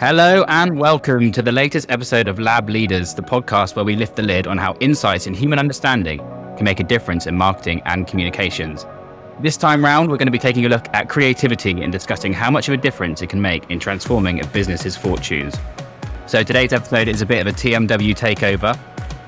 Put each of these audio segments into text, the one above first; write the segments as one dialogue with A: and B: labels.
A: Hello and welcome to the latest episode of Lab Leaders, the podcast where we lift the lid on how insights in human understanding can make a difference in marketing and communications. This time round, we're going to be taking a look at creativity and discussing how much of a difference it can make in transforming a business's fortunes. So today's episode is a bit of a TMW takeover.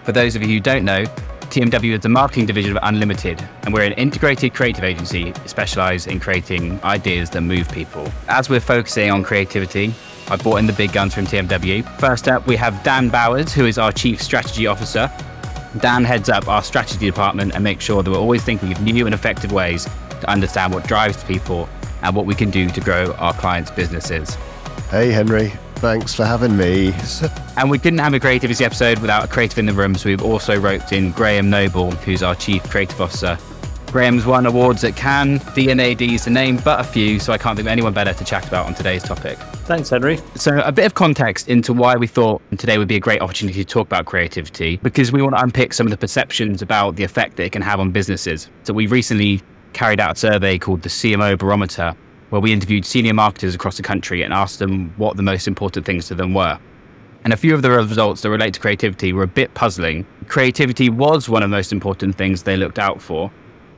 A: For those of you who don't know, TMW is the marketing division of Unlimited, and we're an integrated creative agency specialised in creating ideas that move people. As we're focusing on creativity, I brought in the big guns from TMW. First up, we have Dan Bowers, who is our Chief Strategy Officer. Dan heads up our strategy department and makes sure that we're always thinking of new and effective ways to understand what drives people and what we can do to grow our clients' businesses.
B: Hey, Henry. Thanks for having me.
A: And we couldn't have a creativity episode without a creative in the room, so we've also roped in Graham Noble, who's our Chief Creative Officer. Graham's won awards at Cannes, D&AD's to name but a few, so I can't think of anyone better to chat about on today's topic.
C: Thanks, Henry.
A: So, a bit of context into why we thought today would be a great opportunity to talk about creativity, because we want to unpick some of the perceptions about the effect that it can have on businesses. So, we recently carried out a survey called the CMO Barometer, where we interviewed senior marketers across the country and asked them what the most important things to them were. And a few of the results that relate to creativity were a bit puzzling. Creativity was one of the most important things they looked out for,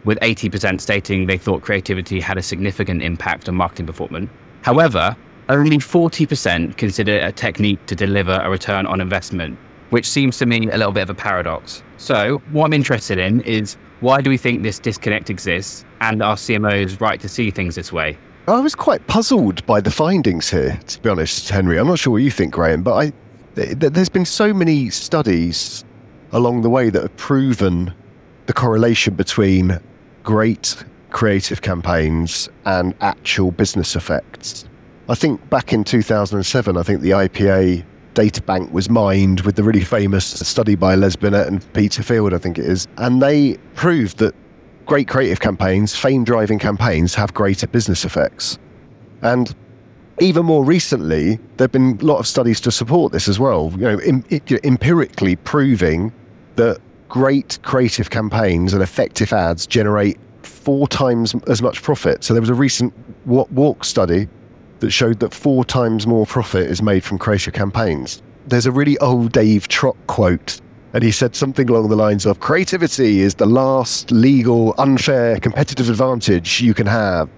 A: with 80% stating they thought creativity had a significant impact on marketing performance. However, only 40% consider a technique to deliver a return on investment, which seems to me a little bit of a paradox. So, what I'm interested in is why do we think this disconnect exists and are CMOs right to see things this way?
B: I was quite puzzled by the findings here, to be honest, Henry. I'm not sure what you think, Graham, but I, there's been so many studies along the way that have proven the correlation between great creative campaigns and actual business effects. I think back in 2007, I think the IPA data bank was mined with the really famous study by Les Binet and Peter Field, I think it is. And they proved that great creative campaigns, fame driving campaigns, have greater business effects. And even more recently, there have been a lot of studies to support this as well, you know, em- empirically proving that great creative campaigns and effective ads generate four times as much profit. So there was a recent WARC study that showed that four times more profit is made from creative campaigns. There's a really old Dave Trott quote, and he said something along the lines of creativity is the last legal, unfair, competitive advantage you can have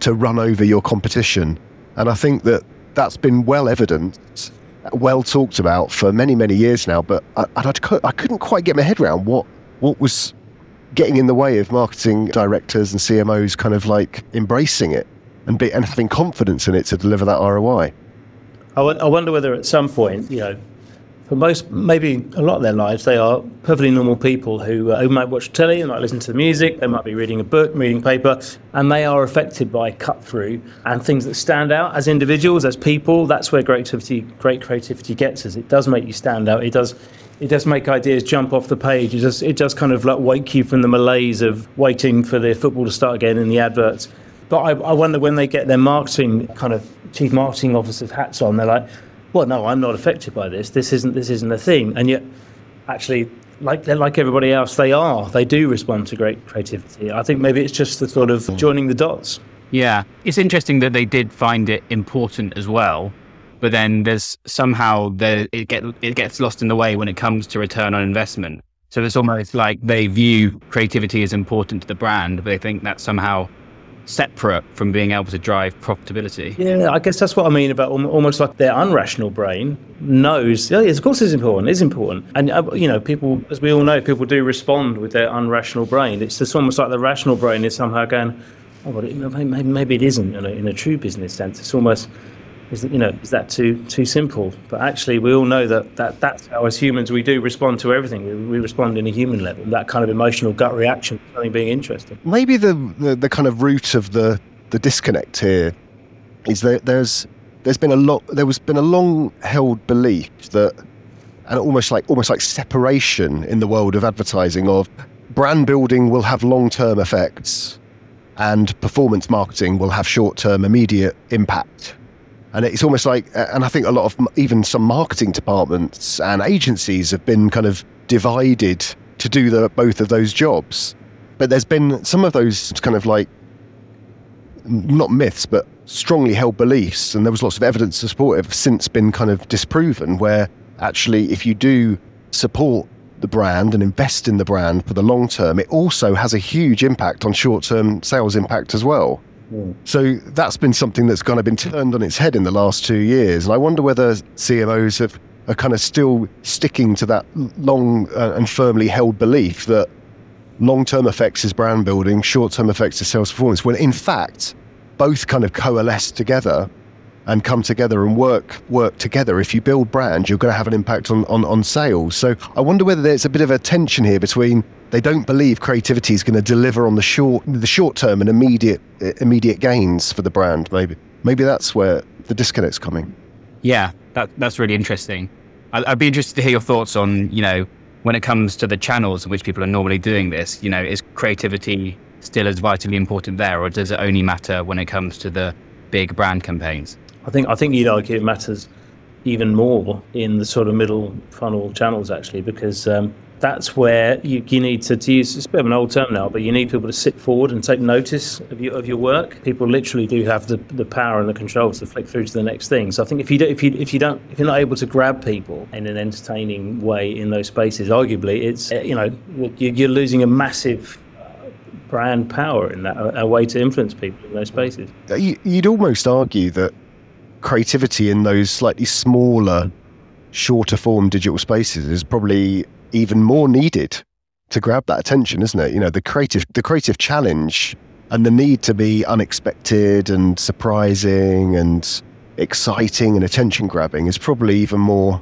B: to run over your competition. And I think that that's been well evidenced well talked about for many, many years now, but I, I, couldn't quite get my head around what what was getting in the way of marketing directors and CMOs kind of like embracing it and be, and having confidence in it to deliver that ROI.
C: I wonder whether at some point, you know, for most, maybe a lot of their lives, they are perfectly normal people who, uh, might watch telly, they might listen to the music, they might be reading a book, reading paper, and they are affected by cut through and things that stand out as individuals, as people. That's where creativity, great creativity gets us. It does make you stand out. It does. It does make ideas jump off the page. It does. It does kind of like wake you from the malaise of waiting for the football to start again in the adverts. But I, I wonder when they get their marketing kind of chief marketing officers hats on, they're like, well, no, I'm not affected by this. This isn't this isn't a thing. And yet, actually, like like everybody else, they are. They do respond to great creativity. I think maybe it's just the sort of mm. joining the dots.
A: Yeah, it's interesting that they did find it important as well, but then there's somehow the it get it gets lost in the way when it comes to return on investment. So it's almost like they view creativity as important to the brand, but they think that somehow separate from being able to drive profitability.
C: Yeah, I guess that's what I mean about almost like their unrational brain knows. Yeah, of course, it's important. It's important, and uh, you know, people, as we all know, people do respond with their unrational brain. It's just almost like the rational brain is somehow going, oh, well, maybe, maybe it isn't in a, in a true business sense. It's almost is you know is that too too simple? But actually, we all know that, that that's how as humans we do respond to everything. We, we respond in a human level. That kind of emotional gut reaction, something being interesting.
B: Maybe the, the, the kind of root of the the disconnect here is that there's there's been a lot there was been a long held belief that and almost like almost like separation in the world of advertising of brand building will have long term effects and performance marketing will have short term immediate impact and it's almost like, and I think a lot of even some marketing departments and agencies have been kind of divided to do the, both of those jobs. But there's been some of those kind of like, not myths, but strongly held beliefs, and there was lots of evidence to support it, have since been kind of disproven. Where actually, if you do support the brand and invest in the brand for the long term, it also has a huge impact on short term sales impact as well. Mm. So that's been something that's kind of been turned on its head in the last two years. And I wonder whether CMOs have, are kind of still sticking to that long uh, and firmly held belief that long term effects is brand building, short term effects is sales performance, when in fact, both kind of coalesce together and come together and work work together. If you build brand, you're going to have an impact on, on, on sales. So I wonder whether there's a bit of a tension here between they don't believe creativity is going to deliver on the short the short term and immediate immediate gains for the brand. Maybe maybe that's where the disconnect's coming.
A: Yeah, that that's really interesting. I'd, I'd be interested to hear your thoughts on you know when it comes to the channels in which people are normally doing this. You know, is creativity still as vitally important there, or does it only matter when it comes to the big brand campaigns?
C: I think I think you'd argue it matters even more in the sort of middle funnel channels actually because um, that's where you, you need to, to, use it's a bit of an old term now, but you need people to sit forward and take notice of your of your work. People literally do have the, the power and the control to flick through to the next thing. So I think if you do, if you if you don't if you're not able to grab people in an entertaining way in those spaces, arguably it's you know you're losing a massive uh, brand power in that a way to influence people in those spaces.
B: You'd almost argue that creativity in those slightly smaller, shorter form digital spaces is probably even more needed to grab that attention, isn't it? You know, the creative the creative challenge and the need to be unexpected and surprising and exciting and attention grabbing is probably even more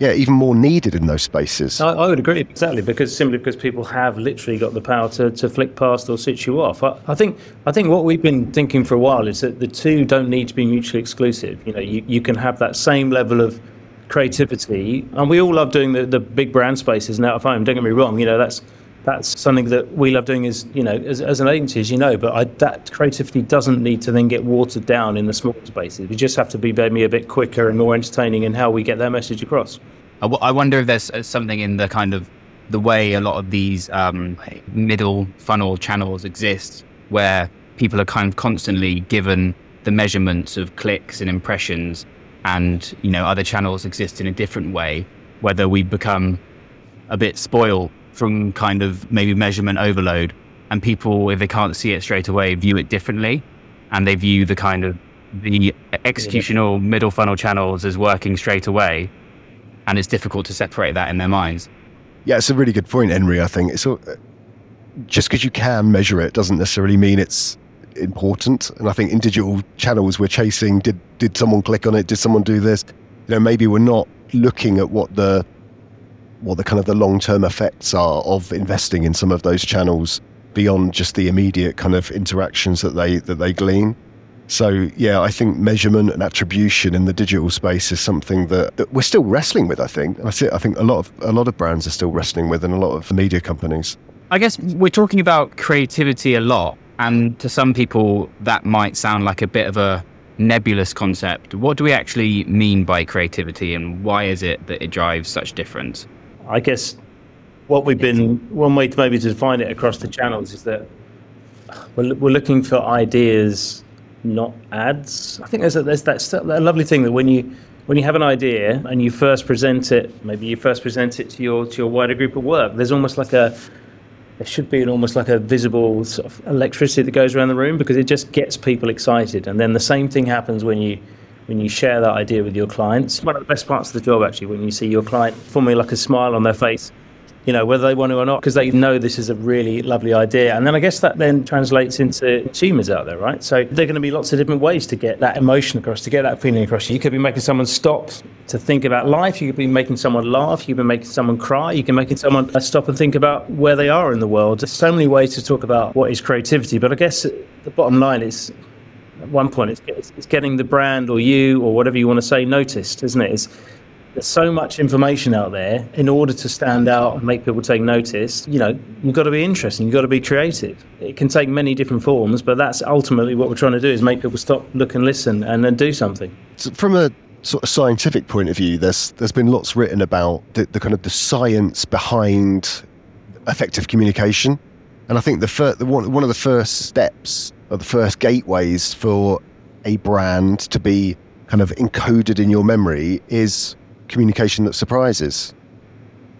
B: yeah, even more needed in those spaces.
C: I, I, would agree exactly because simply because people have literally got the power to, to flick past or switch you off. I, I, think I think what we've been thinking for a while is that the two don't need to be mutually exclusive. You know, you, you can have that same level of creativity, and we all love doing the, the big brand spaces now at home. Don't get me wrong. You know, that's that's something that we love doing as you know as, as an agency as you know but I, that creativity doesn't need to then get watered down in the small spaces. We just have to be maybe a bit quicker and more entertaining in how we get that message across.
A: I, w- I wonder if there's uh, something in the kind of the way a lot of these um, middle funnel channels exist where people are kind of constantly given the measurements of clicks and impressions and you know other channels exist in a different way whether we become a bit spoiled from kind of maybe measurement overload. And people, if they can't see it straight away, view it differently. And they view the kind of the executional middle funnel channels as working straight away. And it's difficult to separate that in their minds.
B: Yeah, it's a really good point, Henry. I think it's uh, just because you can measure it doesn't necessarily mean it's important. And I think in digital channels, we're chasing did did someone click on it? Did someone do this? You know, maybe we're not looking at what the what the kind of the long term effects are of investing in some of those channels beyond just the immediate kind of interactions that they that they glean. So yeah, I think measurement and attribution in the digital space is something that, that we're still wrestling with. I think I see. I think a lot of a lot of brands are still wrestling with, and a lot of media companies.
A: I guess we're talking about creativity a lot, and to some people that might sound like a bit of a nebulous concept. What do we actually mean by creativity, and why is it that it drives such difference?
C: I guess what we've been one way to maybe to define it across the channels is that we're, we're looking for ideas, not ads. I think there's a, there's that, that lovely thing that when you when you have an idea and you first present it, maybe you first present it to your to your wider group of work. There's almost like a there should be an almost like a visible sort of electricity that goes around the room because it just gets people excited. And then the same thing happens when you when you share that idea with your clients. One of the best parts of the job, actually, when you see your client forming like a smile on their face, you know, whether they want to or not, because they know this is a really lovely idea. And then I guess that then translates into consumers out there, right? So there are going to be lots of different ways to get that emotion across, to get that feeling across. You could be making someone stop to think about life. You could be making someone laugh. You could be making someone cry. You can make someone uh, stop and think about where they are in the world. There's so many ways to talk about what is creativity. But I guess the bottom line is at one point it's, it's getting the brand or you or whatever you want to say noticed, isn't it? It's, there's so much information out there. In order to stand out and make people take notice, you know, you've got to be interesting. You've got to be creative. It can take many different forms, but that's ultimately what we're trying to do: is make people stop, look, and listen, and then do something.
B: So from a sort of scientific point of view, there's there's been lots written about the, the kind of the science behind effective communication, and I think the, fir- the one one of the first steps or the first gateways for a brand to be kind of encoded in your memory is communication that surprises,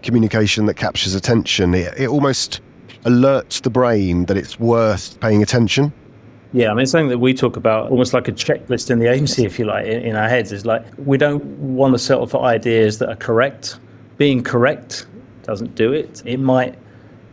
B: communication that captures attention. It, it almost alerts the brain that it's worth paying attention.
C: Yeah, I mean, something that we talk about almost like a checklist in the agency, if you like, in, in our heads. Is like we don't want to settle for ideas that are correct. Being correct doesn't do it. It might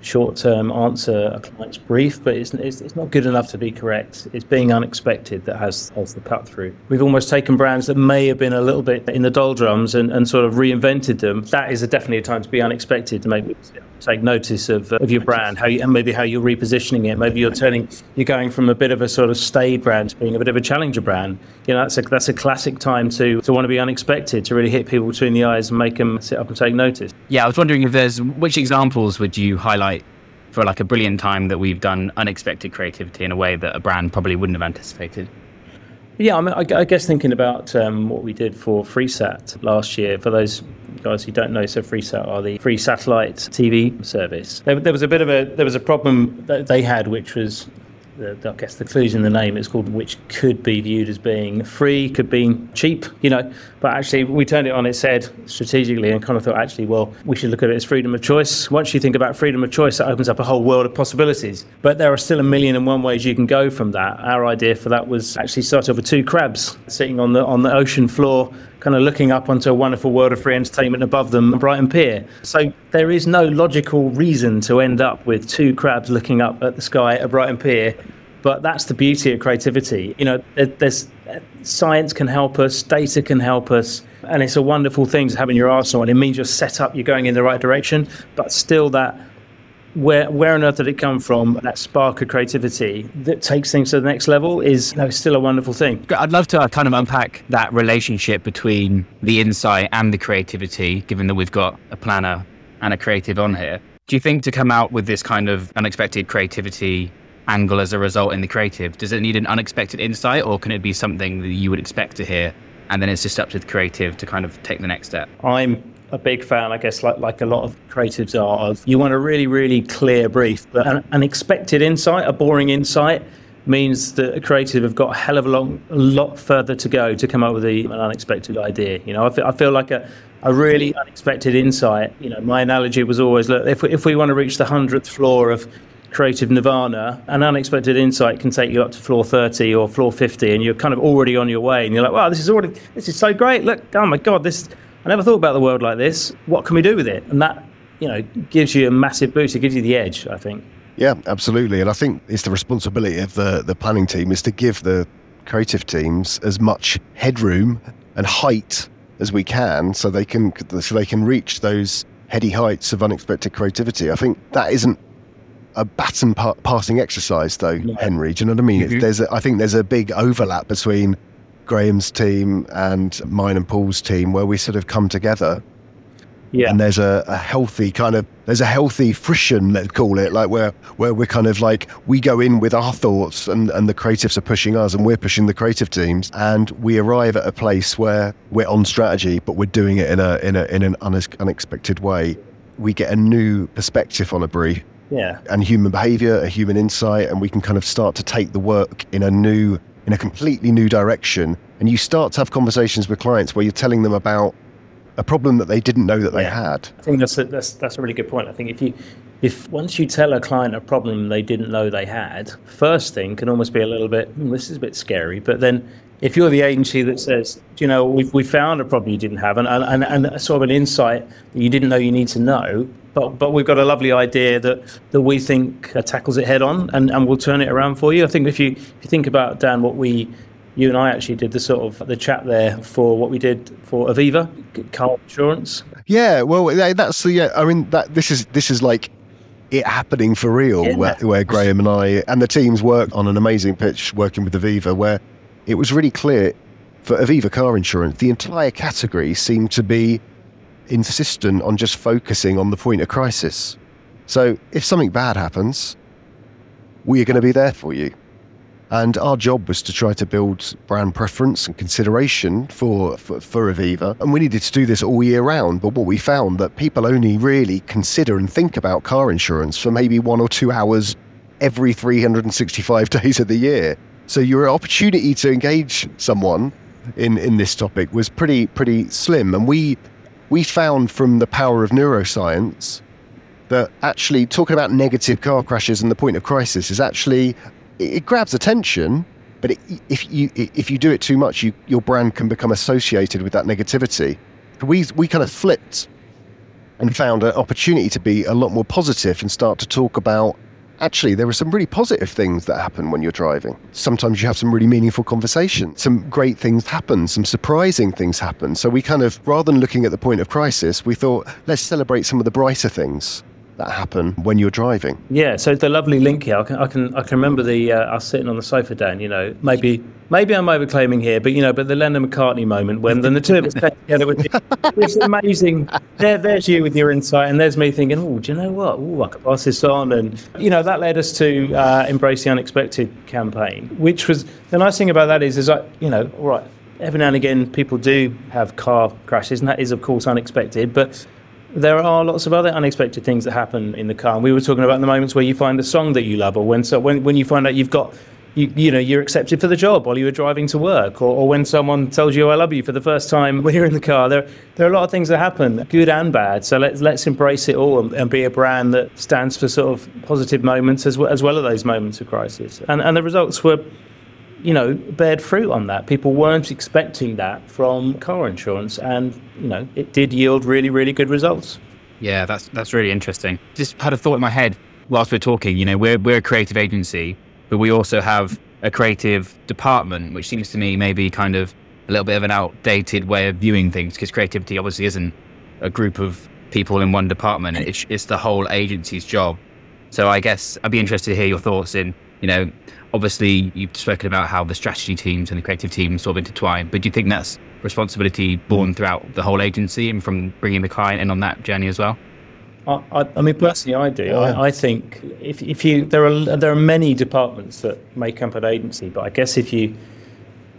C: short term answer a client's brief, but it's, it's, it's, not good enough to be correct. It's being unexpected that has, has the cut through. We've almost taken brands that may have been a little bit in the doldrums and, and sort of reinvented them. That is a definitely a time to be unexpected to make take notice of, of your brand, how you, and maybe how you're repositioning it. Maybe you're turning, you're going from a bit of a sort of staid brand to being a bit of a challenger brand. You know, that's a, that's a classic time to, to want to be unexpected, to really hit people between the eyes and make them sit up and take notice.
A: Yeah, I was wondering if there's, which examples would you highlight for like a brilliant time that we've done unexpected creativity in a way that a brand probably wouldn't have anticipated?
C: Yeah, I, mean, I, I guess thinking about um, what we did for FreeSat last year, for those guys who don't know, so FreeSat are the free satellite TV service. There, there was a bit of a there was a problem that they had, which was the, I guess the clues in the name. It's called, which could be viewed as being free, could be cheap, you know. But actually, we turned it on its head strategically and kind of thought, actually, well, we should look at it as freedom of choice. Once you think about freedom of choice, that opens up a whole world of possibilities. But there are still a million and one ways you can go from that. Our idea for that was actually start off with two crabs sitting on the on the ocean floor kind of looking up onto a wonderful world of free entertainment above them, Brighton Pier. So there is no logical reason to end up with two crabs looking up at the sky at Brighton Pier. But that's the beauty of creativity. You know, there's science can help us, data can help us, and it's a wonderful thing to have in your arsenal. And it means you're set up, you're going in the right direction, but still that where where on earth did it come from? That spark of creativity that takes things to the next level is you know, still a wonderful thing.
A: I'd love to uh, kind of unpack that relationship between the insight and the creativity, given that we've got a planner and a creative on here. Do you think to come out with this kind of unexpected creativity angle as a result in the creative, does it need an unexpected insight or can it be something that you would expect to hear and then it's just up to the creative to kind of take the next step?
C: I'm a big fan, I guess, like like a lot of creatives are, of you want a really, really clear brief, but an, an expected insight, a boring insight, means that a creative have got a hell of a long, a lot further to go to come up with a, an unexpected idea. You know, I feel, I feel like a, a really unexpected insight. You know, my analogy was always, look, if we, if we want to reach the hundredth floor of creative nirvana, an unexpected insight can take you up to floor 30 or floor 50, and you're kind of already on your way, and you're like, wow, this is already, this is so great. Look, oh my god, this I never thought about the world like this. What can we do with it? And that, you know, gives you a massive boost. It gives you the edge, I think.
B: Yeah, absolutely. And I think it's the responsibility of the, the planning team is to give the creative teams as much headroom and height as we can so they can so they can reach those heady heights of unexpected creativity. I think that isn't a baton pa- passing exercise though, Henry. Do you know what I mean? Mm-hmm. There's a, I think there's a big overlap between Graham's team and mine and Paul's team where we sort of come together. Yeah. And there's a, a healthy kind of there's a healthy friction, let's call it, like where where we're kind of like we go in with our thoughts and, and the creatives are pushing us and we're pushing the creative teams and we arrive at a place where we're on strategy but we're doing it in a in a in an unexpected way. We get a new perspective on a brief
C: yeah.
B: and human behavior, a human insight, and we can kind of start to take the work in a new in a completely new direction. And you start to have conversations with clients where you're telling them about a problem that they didn't know that they had.
C: I think that's a, that's that's a really good point. I think if you if once you tell a client a problem they didn't know they had, first thing can almost be a little bit hmm, this is a bit scary. But then if you're the agency that says, you know, we've we found a problem you didn't have and, and, and sort of an insight that you didn't know you need to know, but but we've got a lovely idea that that we think uh, tackles it head on and, and we'll turn it around for you. I think if you if you think about Dan, what we you and I actually did the sort of the chat there for what we did for Aviva car insurance.
B: Yeah, well, that's the yeah. I mean, that this is this is like it happening for real, yeah. where, where Graham and I and the teams worked on an amazing pitch working with Aviva, where it was really clear for Aviva car insurance, the entire category seemed to be insistent on just focusing on the point of crisis. So if something bad happens, we are going to be there for you. And our job was to try to build brand preference and consideration for, for, for, Aviva. And we needed to do this all year round. But what we found that people only really consider and think about car insurance for maybe one or two hours every 365 days of the year. So your opportunity to engage someone in, in this topic was pretty pretty slim. And we we found from the power of neuroscience that actually talking about negative car crashes and the point of crisis is actually it, grabs attention, but it, if you if you do it too much, you, your brand can become associated with that negativity. We we kind of flipped and found an opportunity to be a lot more positive and start to talk about actually there are some really positive things that happen when you're driving. Sometimes you have some really meaningful conversations. Some great things happen, some surprising things happen. So we kind of rather than looking at the point of crisis, we thought let's celebrate some of the brighter things that happen when you're driving.
C: Yeah, so the lovely link here. I can I can, I can remember the uh, us sitting on the sofa, Dan. You know, maybe maybe I'm overclaiming here, but you know, but the Lennon McCartney moment when then the two of us together with it's amazing. There, there's you with your insight, and there's me thinking, oh, do you know what? Oh, I could pass this on, and you know, that led us to uh, embrace the unexpected campaign, which was the nice thing about that is, is like, you know, all right. Every now and again, people do have car crashes, and that is, of course, unexpected. But there are lots of other unexpected things that happen in the car. And we were talking about the moments where you find a song that you love, or when so when, when you find out you've got you, you know you're accepted for the job while you were driving to work, or, or when someone tells you I love you for the first time when you're in the car. There there are a lot of things that happen, good and bad. So let's let's embrace it all and, and be a brand that stands for sort of positive moments as well as well as those moments of crisis. And and the results were you know, bared fruit on that. People weren't expecting that from car insurance, and you know, it did yield really, really good results.
A: Yeah, that's that's really interesting. Just had a thought in my head whilst we're talking. You know, we're we're a creative agency, but we also have a creative department, which seems to me maybe kind of a little bit of an outdated way of viewing things because creativity obviously isn't a group of people in one department. It's, it's the whole agency's job. So I guess I'd be interested to hear your thoughts in, you know, obviously you've spoken about how the strategy teams and the creative teams sort of intertwine, but do you think that's responsibility borne throughout the whole agency and from bringing the client in on that journey as well?
C: I, I, I mean, personally, I do. I, I, think if, if you there are there are many departments that make up an agency, but I guess if you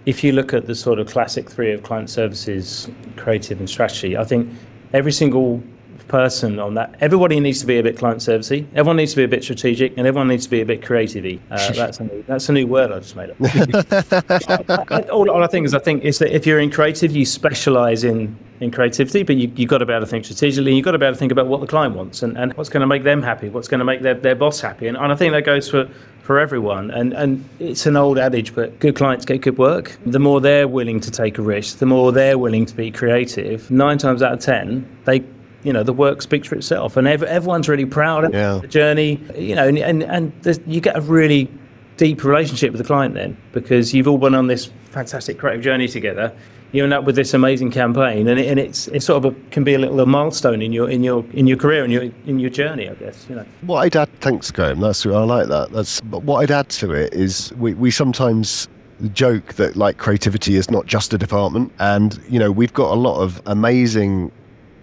C: if you look at the sort of classic three of client services, creative, and strategy, I think every single person on that. Everybody needs to be a bit client servicey. Everyone needs to be a bit strategic, and everyone needs to be a bit creative uh, that's a new, that's a new word I just made up. all, all I think is I think is that if you're in creative, you specialise in in creativity, but you, you've got to be able to think strategically. You've got to be able to think about what the client wants and, and what's going to make them happy, what's going to make their, their boss happy. And, and I think that goes for, for everyone. And, and it's an old adage, but good clients get good work. The more they're willing to take a risk, the more they're willing to be creative, nine times out of 10, they you know the work speaks for itself, and ev- everyone's really proud of yeah. the journey. You know, and and, and you get a really deep relationship with the client then because you've all been on this fantastic creative journey together. You end up with this amazing campaign, and, it, and it's it sort of a, can be a little a milestone in your in your in your career and your in your journey, I guess. You know.
B: What I'd add, thanks, Graham. That's I like that. That's but what I'd add to it is we we sometimes joke that like creativity is not just a department, and you know we've got a lot of amazing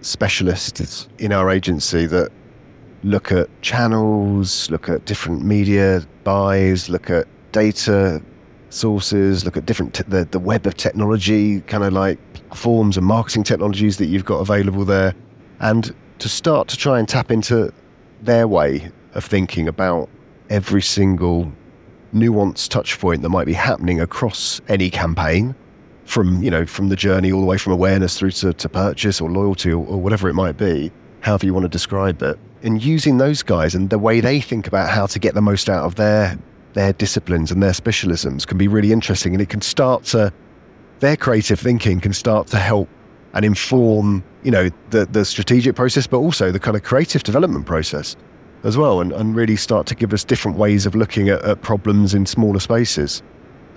B: specialists in our agency that look at channels, look at different media buys, look at data sources, look at different the the web of technology, kind of like forms and marketing technologies that you've got available there, and to start to try and tap into their way of thinking about every single nuanced touch point that might be happening across any campaign from you know from the journey all the way from awareness through to, to purchase or loyalty or, or whatever it might be however you want to describe it. And using those guys and the way they think about how to get the most out of their their disciplines and their specialisms can be really interesting and it can start to their creative thinking can start to help and inform you know the the strategic process but also the kind of creative development process as well and, and really start to give us different ways of looking at, at problems in smaller spaces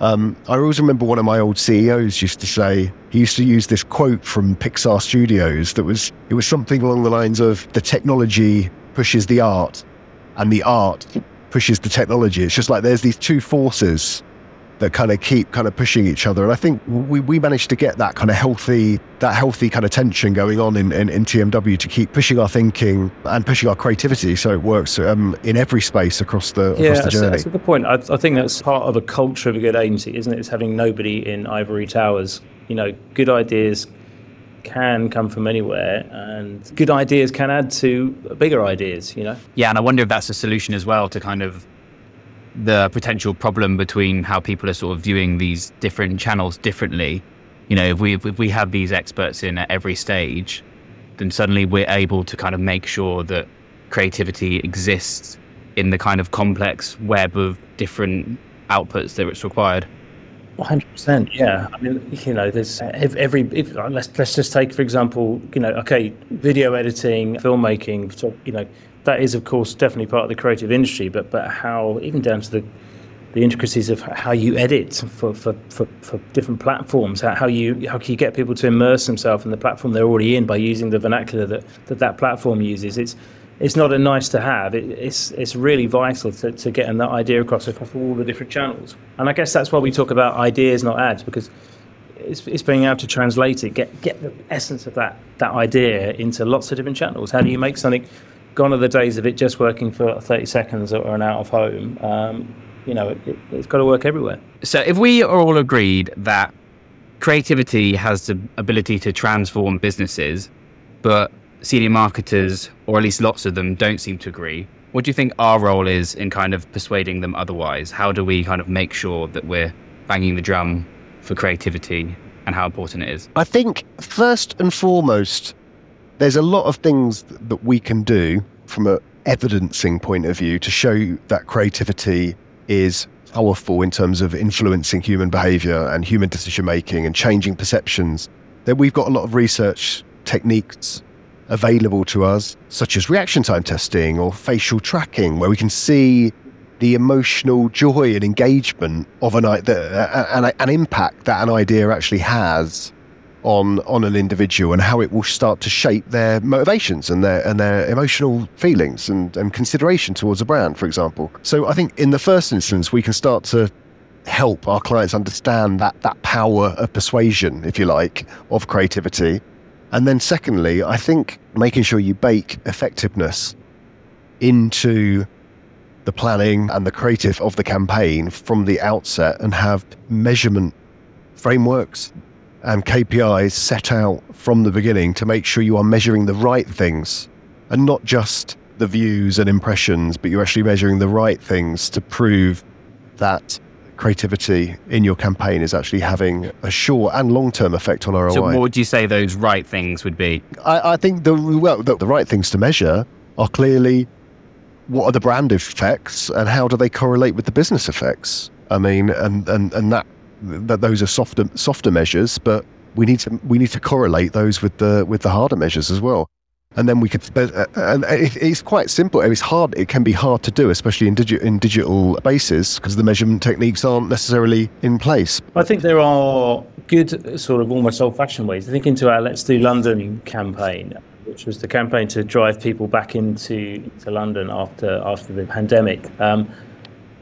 B: um, I always remember one of my old CEOs used to say he used to use this quote from Pixar Studios that was it was something along the lines of the technology pushes the art and the art pushes the technology. It's just like there's these two forces that kind of keep kind of pushing each other. And I think we, we managed to get that kind of healthy, that healthy kind of tension going on in, in, in TMW to keep pushing our thinking and pushing our creativity so it works um, in every space across the,
C: yeah,
B: across the journey.
C: That's, that's a good point. I, I think that's part of a culture of a good agency, isn't it? It's having nobody in ivory towers. You know, good ideas can come from anywhere and good ideas can add to bigger ideas you know
A: yeah and i wonder if that's a solution as well to kind of the potential problem between how people are sort of viewing these different channels differently. You know, if we if we have these experts in at every stage, then suddenly we're able to kind of make sure that creativity exists in the kind of complex web of different outputs that it's required.
C: One hundred percent, yeah. I mean, you know, there's every. If, let's let's just take for example, you know, okay, video editing, filmmaking. You know, that is of course definitely part of the creative industry. But but how even down to the the intricacies of how you edit for, for, for, for different platforms, how, how you how can you get people to immerse themselves in the platform they're already in by using the vernacular that that, that platform uses. It's it's not a nice to have. It, it's it's really vital to, to getting that idea across across all the different channels. And I guess that's why we talk about ideas, not ads, because it's, it's being able to translate it, get get the essence of that that idea into lots of different channels. How do you make something? Gone are the days of it just working for 30 seconds or an out of home. Um, you know, it, has got to work everywhere.
A: So if we are all agreed that creativity has the ability to transform businesses, but senior marketers, or at least lots of them, don't seem to agree. What do you think our role is in kind of persuading them otherwise? How do we kind of make sure that we're banging the drum for creativity and how important it is?
B: I think first and foremost, there's a lot of things that we can do from an evidencing point of view to show that creativity is powerful in terms of influencing human behavior and human decision making and changing perceptions. Then we've got a lot of research techniques available to us, such as reaction time testing or facial tracking, where we can see the emotional joy and engagement of an, an, an impact that an idea actually has on on an individual and how it will start to shape their motivations and their and their emotional feelings and, and consideration towards a brand, for example. So I think in the first instance we can start to help our clients understand that that power of persuasion, if you like, of creativity and then, secondly, I think making sure you bake effectiveness into the planning and the creative of the campaign from the outset and have measurement frameworks Um, and KPIs set out from the beginning to make sure you are measuring the right things and not just the views and impressions, but you're actually measuring the right things to prove that creativity in your campaign is actually having a short and long term effect on ROI.
A: So, what would you say those right things would be?
B: I, I think the well, the, the right things to measure are clearly what are the brand effects and how do they correlate with the business effects. I mean, and and and that that those are softer softer measures, but we need to we need to correlate those with the with the harder measures as well. And then we could uh, and it's quite simple. It's hard it can be hard to do especially in, digi- in digital bases because the measurement techniques aren't necessarily in place.
C: I think there are good sort of almost old-fashioned ways. I think into our let's do london campaign which was the campaign to drive people back into to london after after the pandemic um,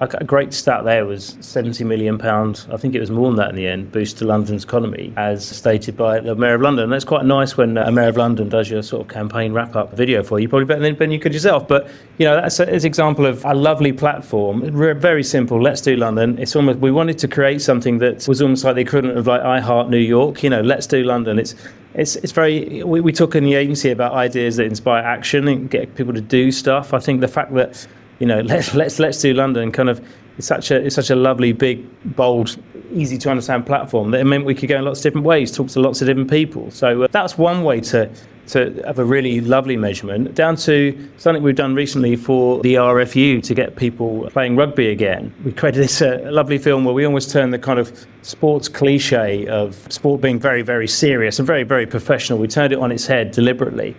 C: a great stat there was 70 million pounds. I think it was more than that in the end. Boost to London's economy, as stated by the Mayor of London. That's quite nice when uh, a Mayor of London does your sort of campaign wrap up video for you. Probably better than you could yourself. But you know, that's an example of a lovely platform. Very simple. Let's do London. It's almost we wanted to create something that was almost like the equivalent of like I Heart New York. You know, let's do London. It's it's it's very we, we talk in the agency about ideas that inspire action and get people to do stuff. I think the fact that you know, let's let's let's do London. Kind of, it's such a it's such a lovely, big, bold, easy to understand platform that it meant we could go in lots of different ways, talk to lots of different people. So uh, that's one way to to have a really lovely measurement. Down to something we've done recently for the RFU to get people playing rugby again. We created this uh, lovely film where we almost turned the kind of sports cliche of sport being very very serious and very very professional. We turned it on its head deliberately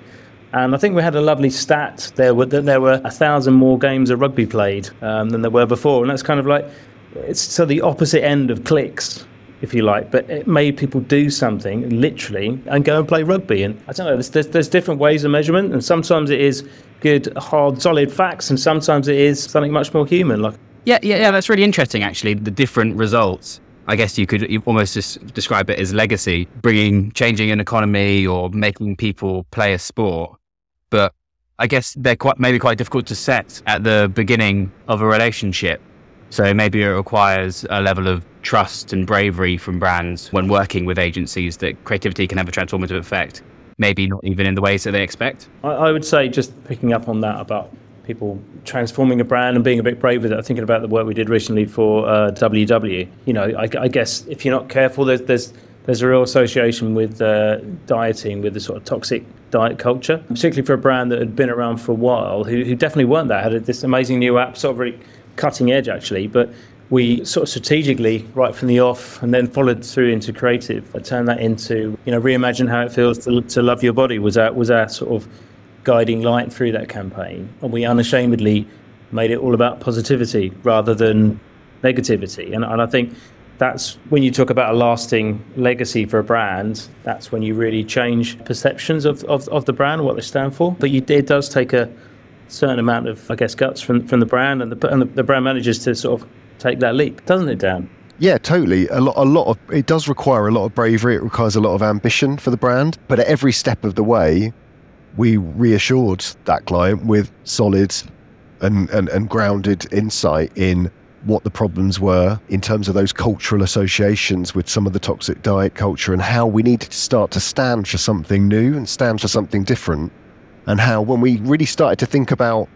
C: and I think we had a lovely stat there that there were a thousand more games of rugby played um, than there were before. And that's kind of like, it's so the opposite end of clicks, if you like, but it made people do something literally and go and play rugby. And I don't know, there's, there's, there's different ways of measurement, and sometimes it is good, hard, solid facts, and sometimes it is something much more human. Like,
A: yeah, yeah, yeah, that's really interesting, actually, the different results. I guess you could almost just describe it as legacy, bringing, changing an economy or making people play a sport but I guess they're quite maybe quite difficult to set at the beginning of a relationship. So maybe it requires a level of trust and bravery from brands when working with agencies that creativity can have a transformative effect. Maybe not even in the ways that they expect.
C: I, I would say just picking up on that about people transforming a brand and being a bit brave with it. I'm thinking about the work we did recently for uh, WW. You know, I, I, guess if you're not careful, there's there's there's a real association with uh, dieting, with the sort of toxic diet culture, particularly for a brand that had been around for a while, who, who definitely weren't that. Had this amazing new app, sort of really cutting edge actually, but we sort of strategically, right from the off, and then followed through into creative, I turned that into, you know, reimagine how it feels to, to love your body was our, was our sort of guiding light through that campaign. And we unashamedly made it all about positivity rather than negativity. And, and I think that's when you talk about a lasting legacy for a brand, that's when you really change perceptions of, of, of the brand, what they stand for. But you, it does take a certain amount of, I guess, guts from, from the brand and, the, and the, the brand managers to sort of take that leap, doesn't it, Dan?
B: Yeah, totally. A lot, a lot of it does require a lot of bravery. It requires a lot of ambition for the brand. But at every step of the way, we reassured that client with solid and, and, and grounded insight in what the problems were in terms of those cultural associations with some of the toxic diet culture and how we needed to start to stand for something new and stand for something different. And how, when we really started to think about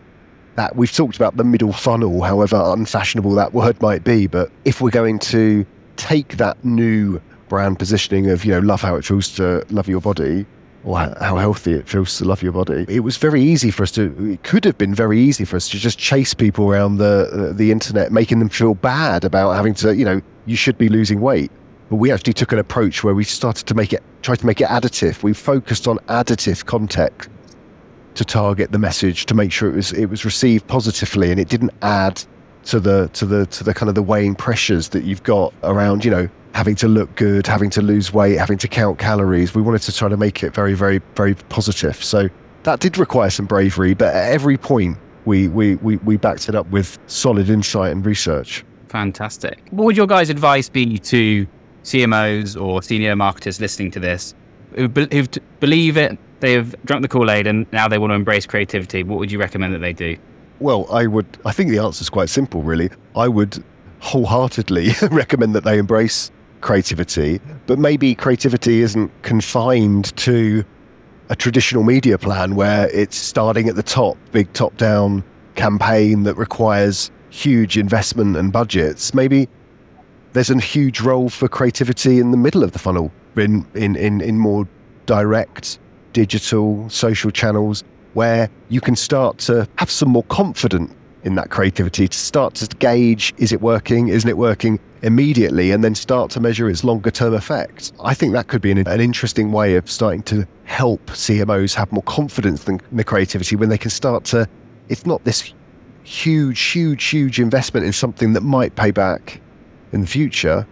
B: that, we've talked about the middle funnel, however unfashionable that word might be, but if we're going to take that new brand positioning of, you know, love how it feels to love your body or how healthy it feels to love your body. It was very easy for us to. It could have been very easy for us to just chase people around the uh, the internet, making them feel bad about having to. You know, you should be losing weight. But we actually took an approach where we started to make it, try to make it additive. We focused on additive context to target the message to make sure it was it was received positively and it didn't add to the to the to the kind of the weighing pressures that you've got around you know having to look good, having to lose weight, having to count calories. We wanted to try to make it very, very, very positive. So that did require some bravery, but at every point, we, we, we, we backed it up with solid insight and research.
A: Fantastic. What would your guys' advice be to CMOs or senior marketers listening to this who, be- who believe it, they've drunk the Kool Aid, and now they want to embrace creativity? What would you recommend that they do?
B: Well, I would. I think the answer is quite simple, really. I would wholeheartedly recommend that they embrace creativity, but maybe creativity isn't confined to a traditional media plan where it's starting at the top, big top down campaign that requires huge investment and budgets. Maybe there's a huge role for creativity in the middle of the funnel, in, in, in, in more direct digital social channels where you can start to have some more confidence in that creativity to start to gauge is it working, isn't it working immediately, and then start to measure its longer term effects. I think that could be an, an interesting way of starting to help CMOs have more confidence in the creativity when they can start to, it's not this huge, huge, huge investment in something that might pay back in the future.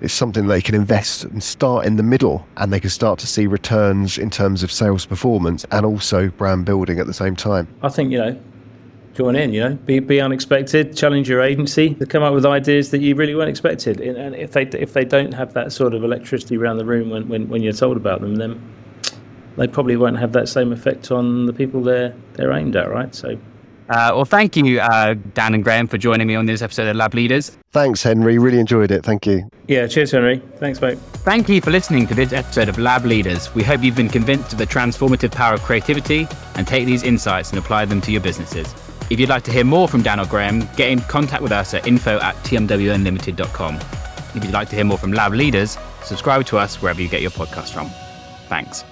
B: It's something they can invest and start in the middle, and they can start to see returns in terms of sales performance and also brand building at the same time.
C: I think, you know, join in. You know, be be unexpected, challenge your agency, to come up with ideas that you really weren't expected. And if they if they don't have that sort of electricity around the room when, when, when you're told about them, then they probably won't have that same effect on the people they're they're aimed at, right? So.
A: Uh, well, thank you, uh, Dan and Graham, for joining me on this episode of Lab Leaders.
B: Thanks, Henry. Really enjoyed it. Thank you.
C: Yeah, cheers, Henry. Thanks, mate.
A: Thank you for listening to this episode of Lab Leaders. We hope you've been convinced of the transformative power of creativity and take these insights and apply them to your businesses. If you'd like to hear more from Dan or Graham, get in contact with us at info at tmwunlimited.com. If you'd like to hear more from lab leaders, subscribe to us wherever you get your podcast from. Thanks.